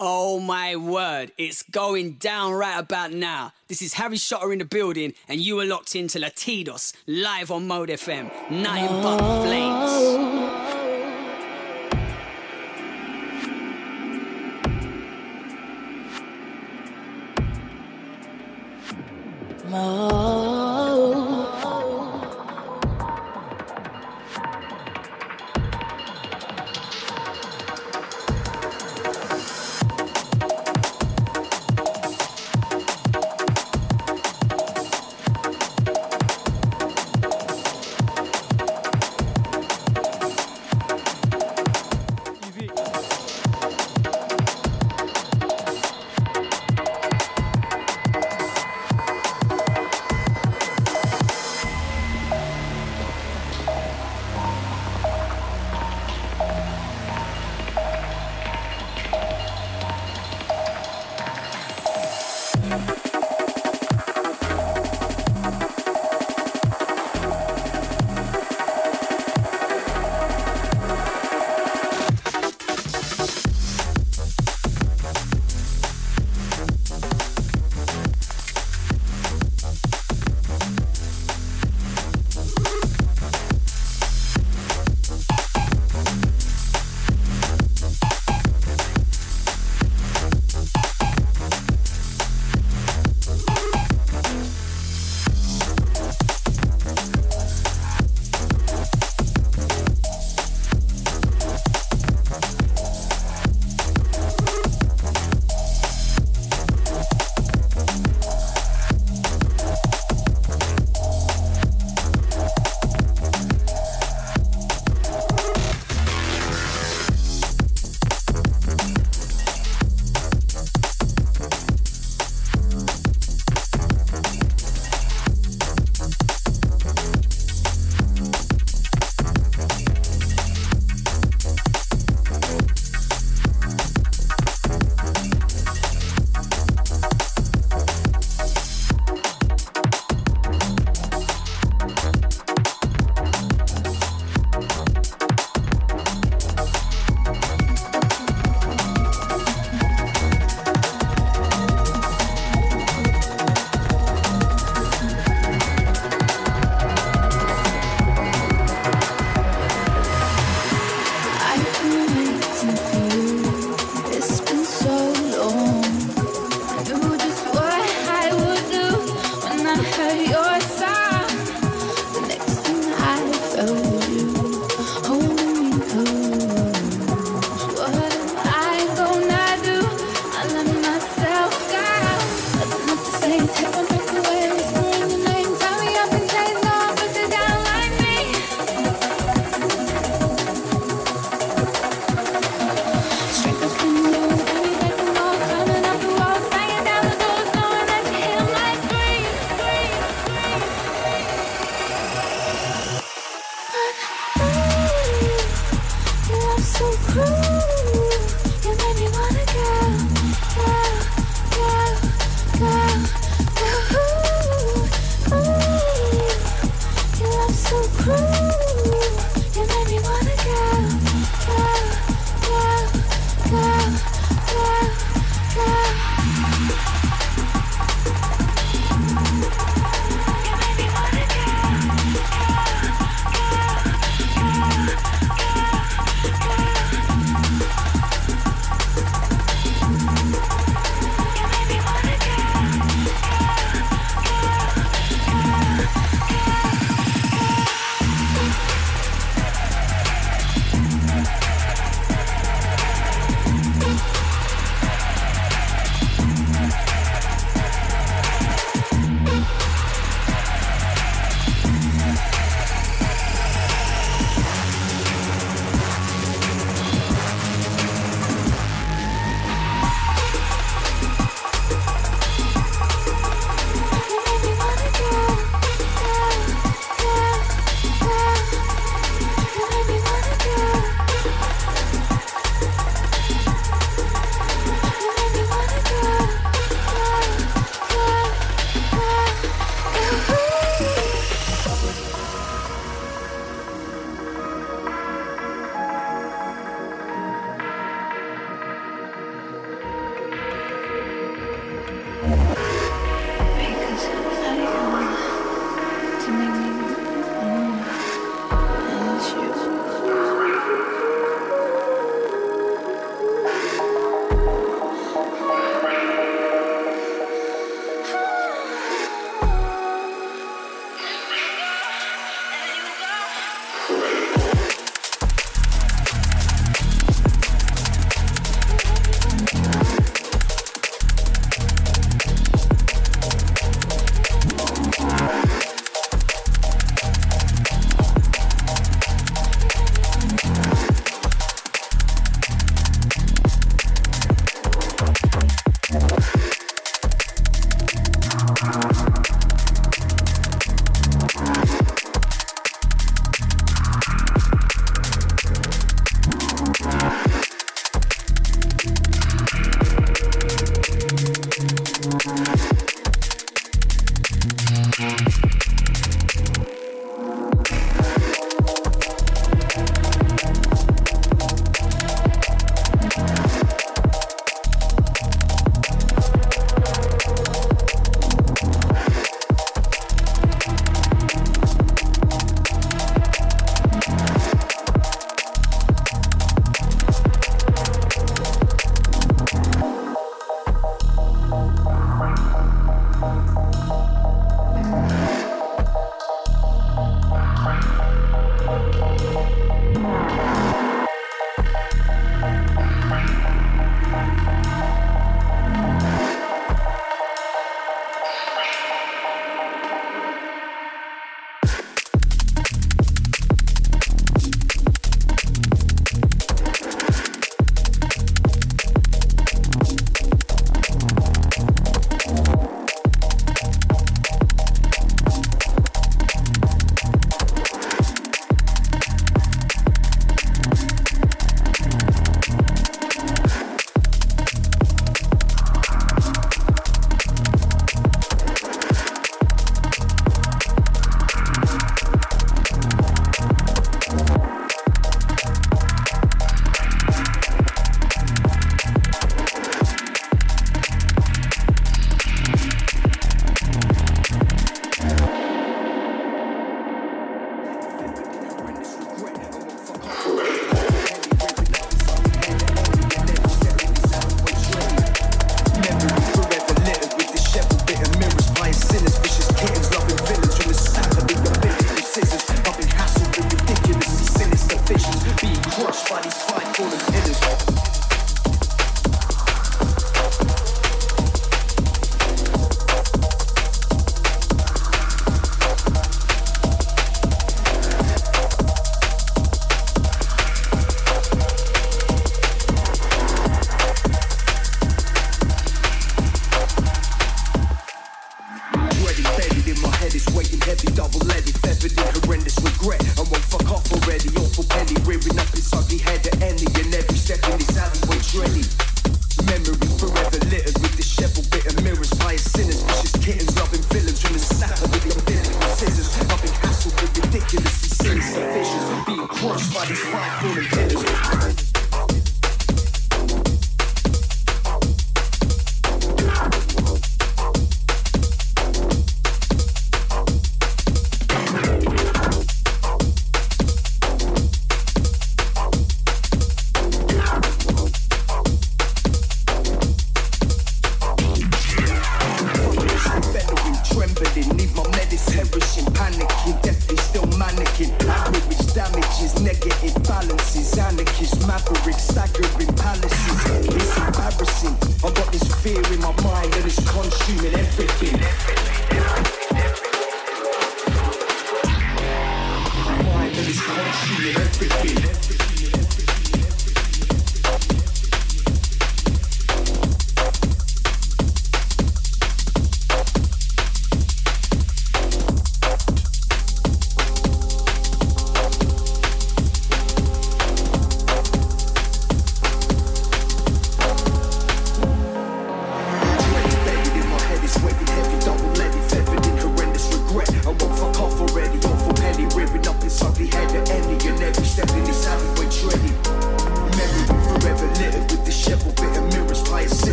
Oh my word, it's going down right about now. This is Harry Shotta in the building, and you are locked into Latidos live on Mode FM. Nothing but flames.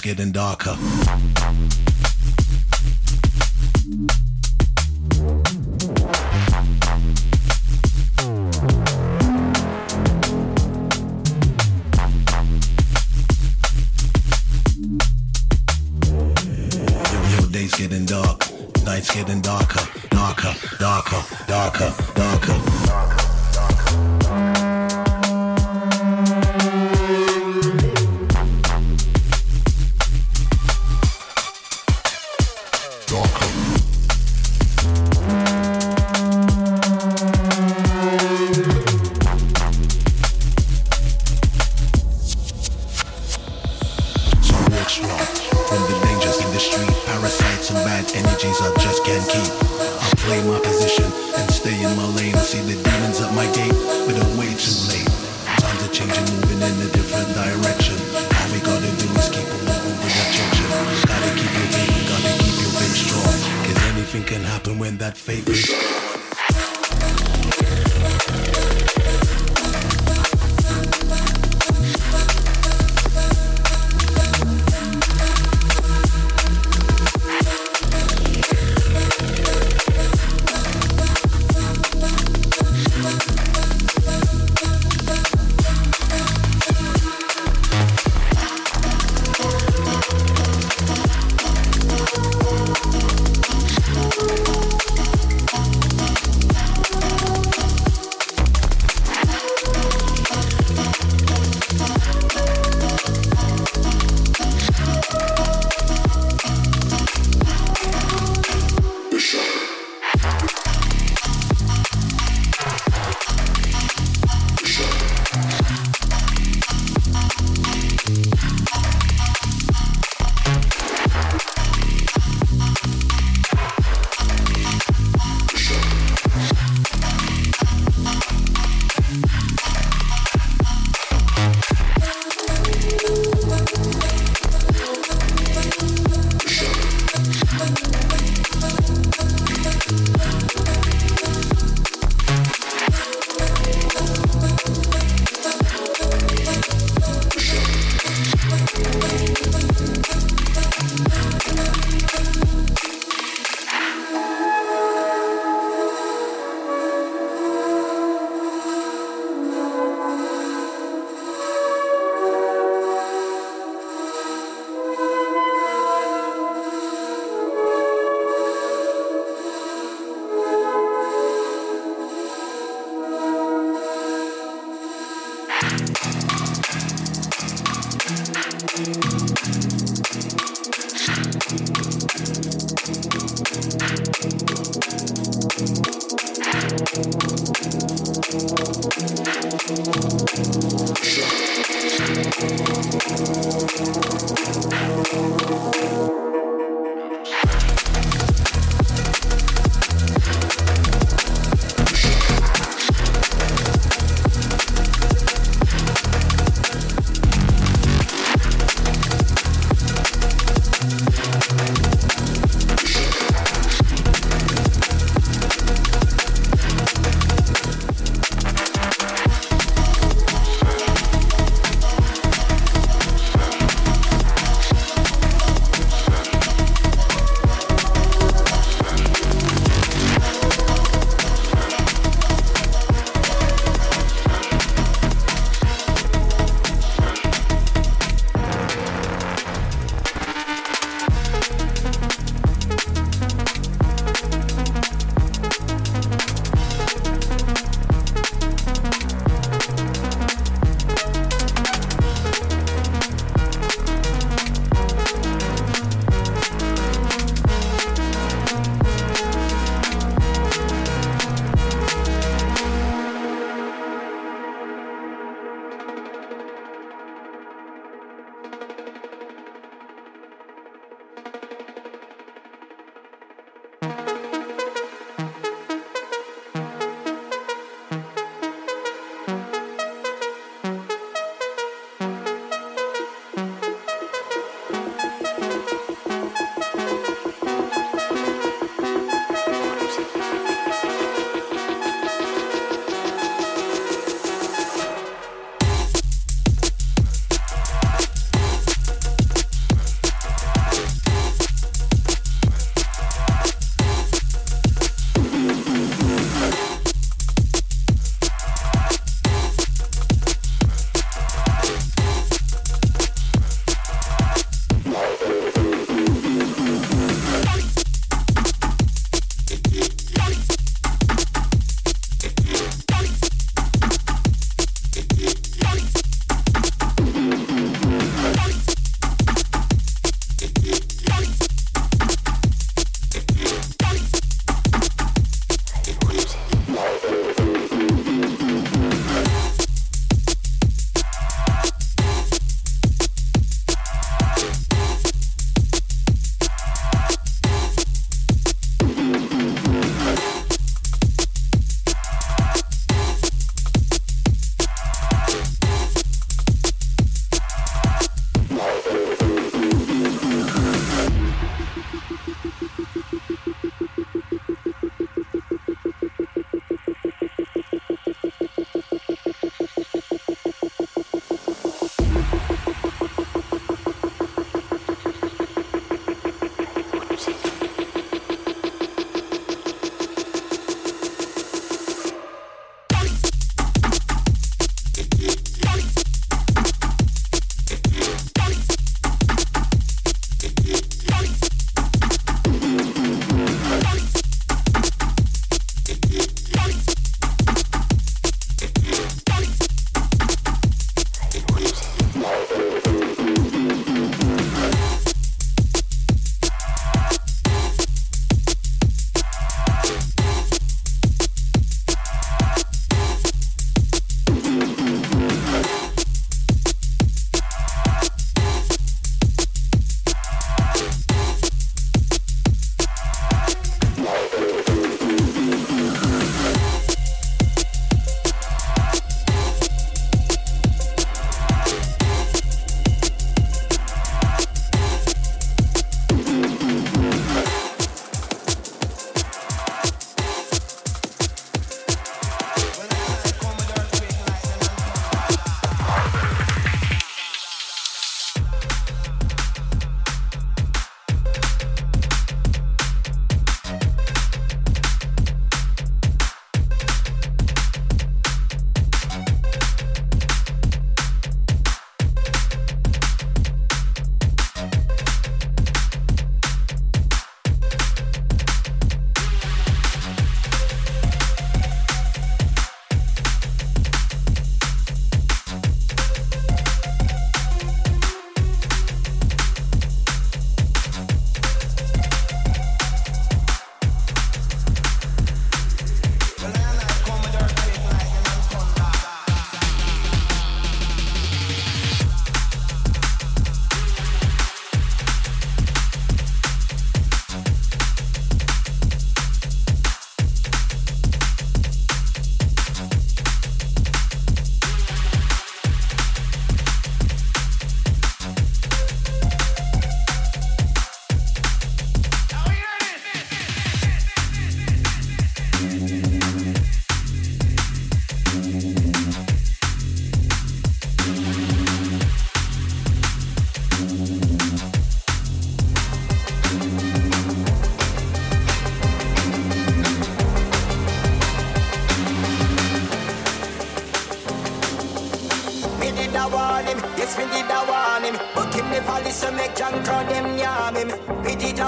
Night's getting darker.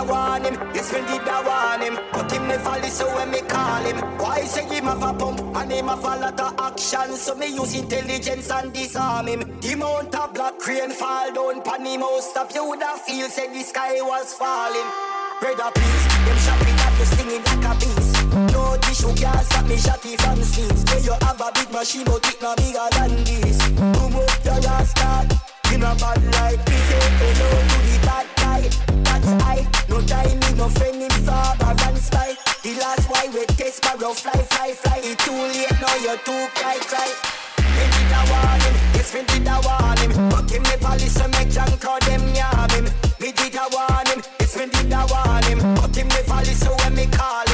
A warn him, yes we did a warn him. But him never listen when me call him. Why say him have a pump and him have a lot of action? So me use intelligence and disarm him. The mount of black crane fall down pan him most of you would have feel said the sky was falling. Brother please, them me at the stinging like a beast. No tissue can't stop me shotty from scenes. Say you have a big machine but it no bigger than this. Boom up your last start. In a bad light, we say hello fly, fly. It too late now, you're too cry, cry. They did a warning, yes, we did a warning. But him never listen, make John call them yam him. Me did a warning, yes, we did a warning. But him never listen when me call him.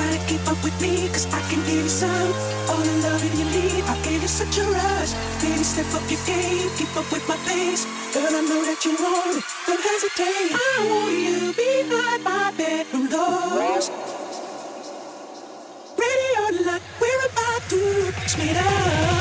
Try to keep up with me, cause I can give you some. All the love that you need, I gave you such a rush. Baby, step up your game, keep up with my pace. Girl, I know that you want it, don't hesitate. I want you behind my bedroom doors. Ready or not, we're about to speed up.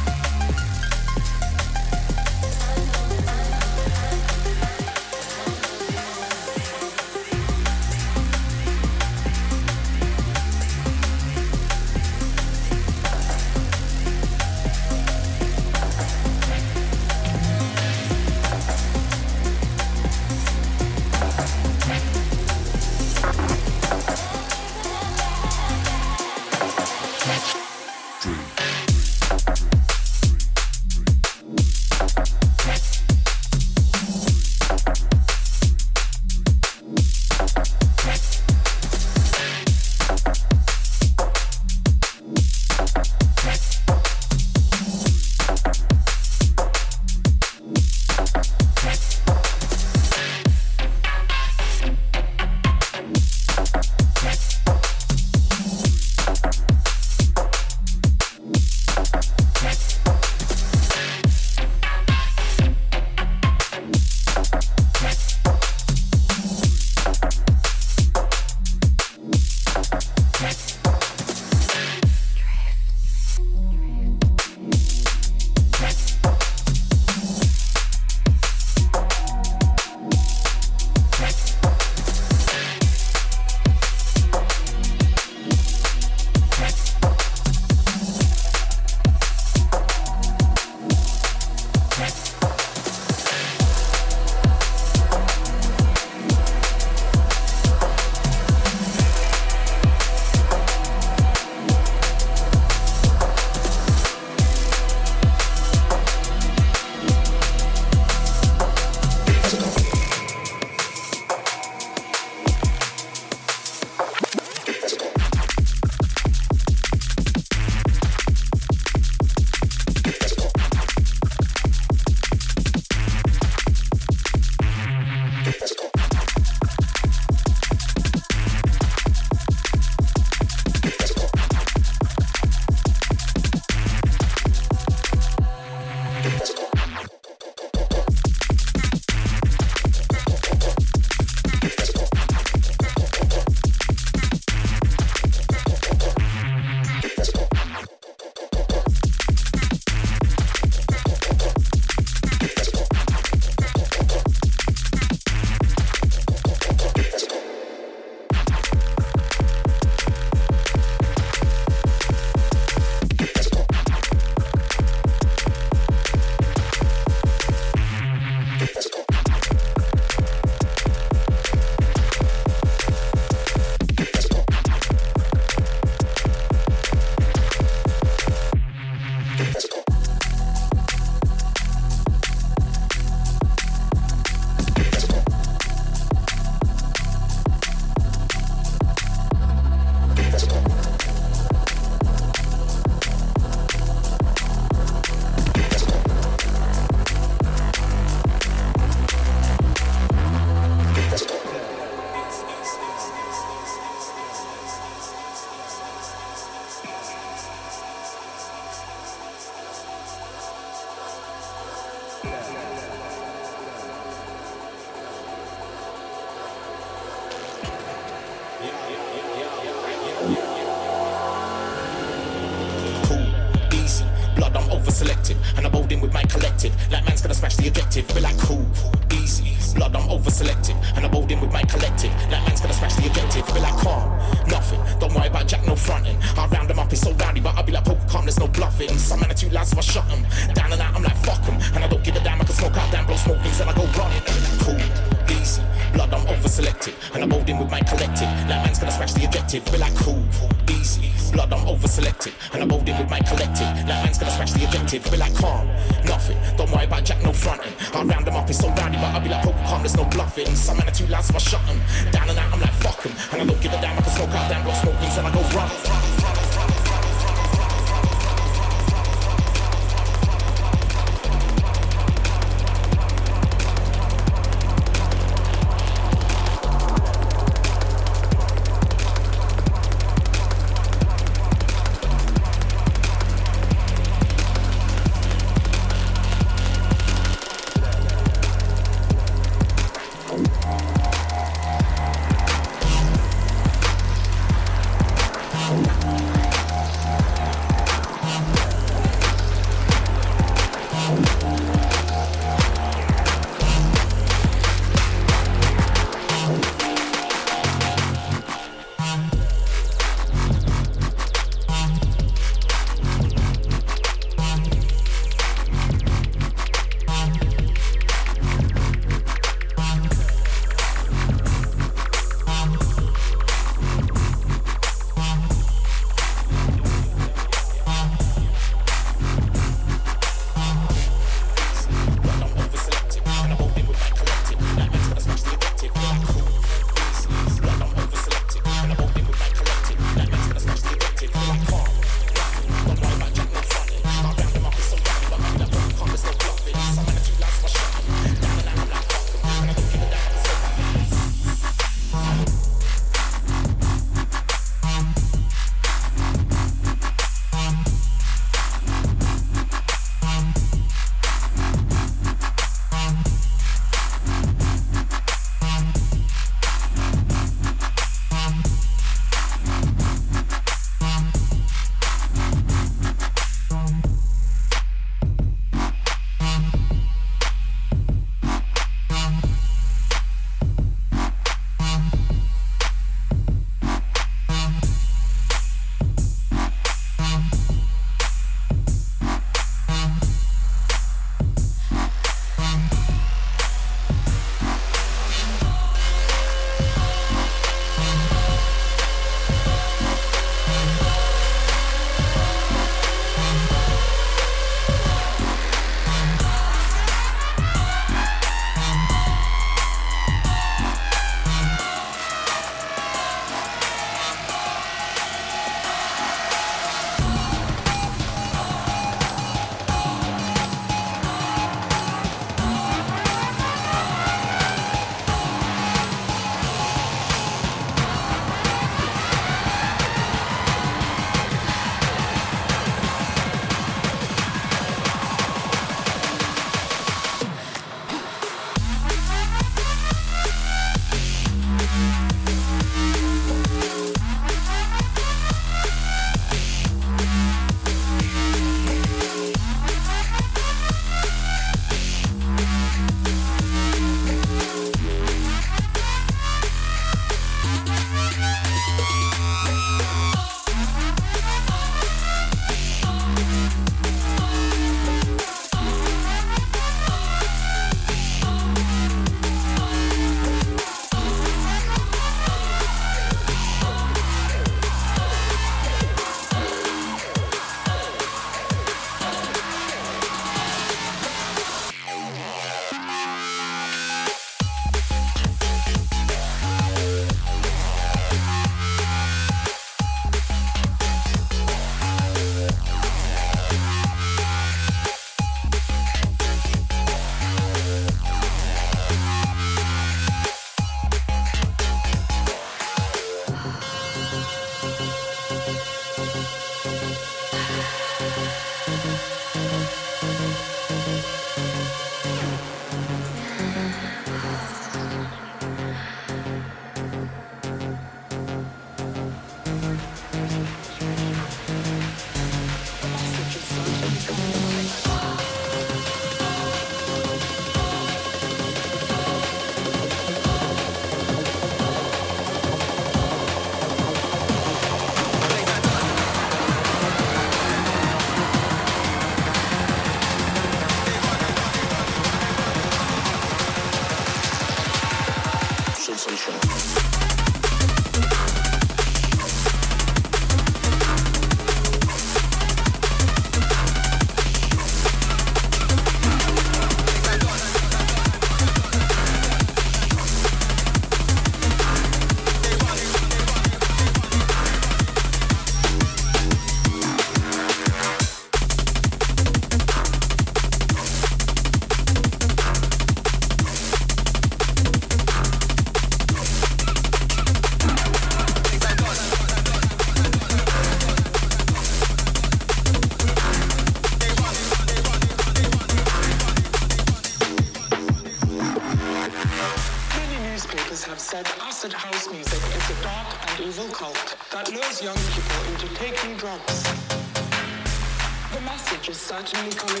Is certainly coming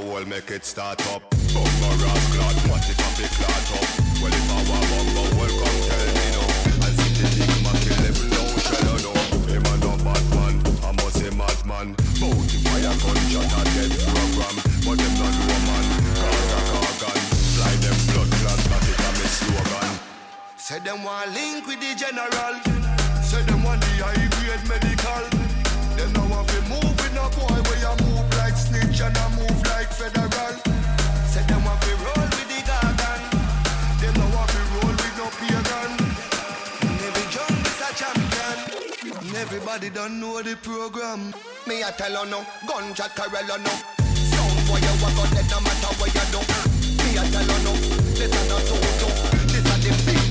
we'll make it start up. Bumbo ras clot, what it up, it clot up. Well, if I were bumbo, well, come tell me no. I see the big man kill level no shadow no. Him a no Batman, I must say madman. Bounty fire gunshot a dead program, but them not man. Cause a cargan, fly them blood clot, that it a me slogan. Say them want link with the general. Say them want the high grade medical. Them move with no boy move like snitch and I move like federal. Say them want roll with the roll with no. Every is a everybody don't know the program. Me a tell you no, gunshot Corella no. Sound boy you walk out dead no matter what you do. Me a tell you no, this a no toto. This a the big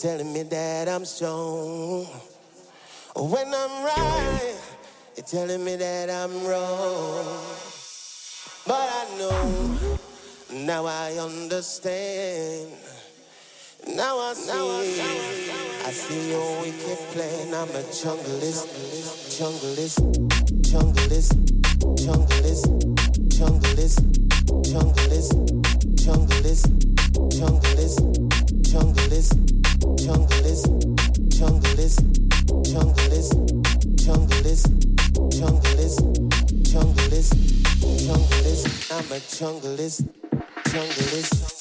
telling me that I'm strong. When I'm right, you're telling me that I'm wrong. But I know, now I understand. Now I see, now I, now I, now I, I see your wicked plan. I'm a junglist, junglist, junglist. junglist. I'm a junglist, junglist.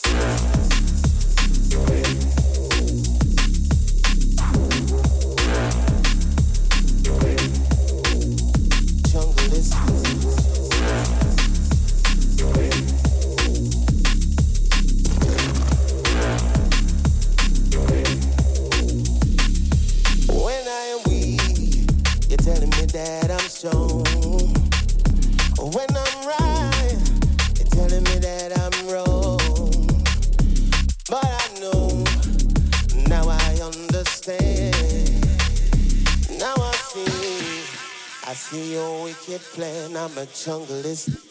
Plan. I'm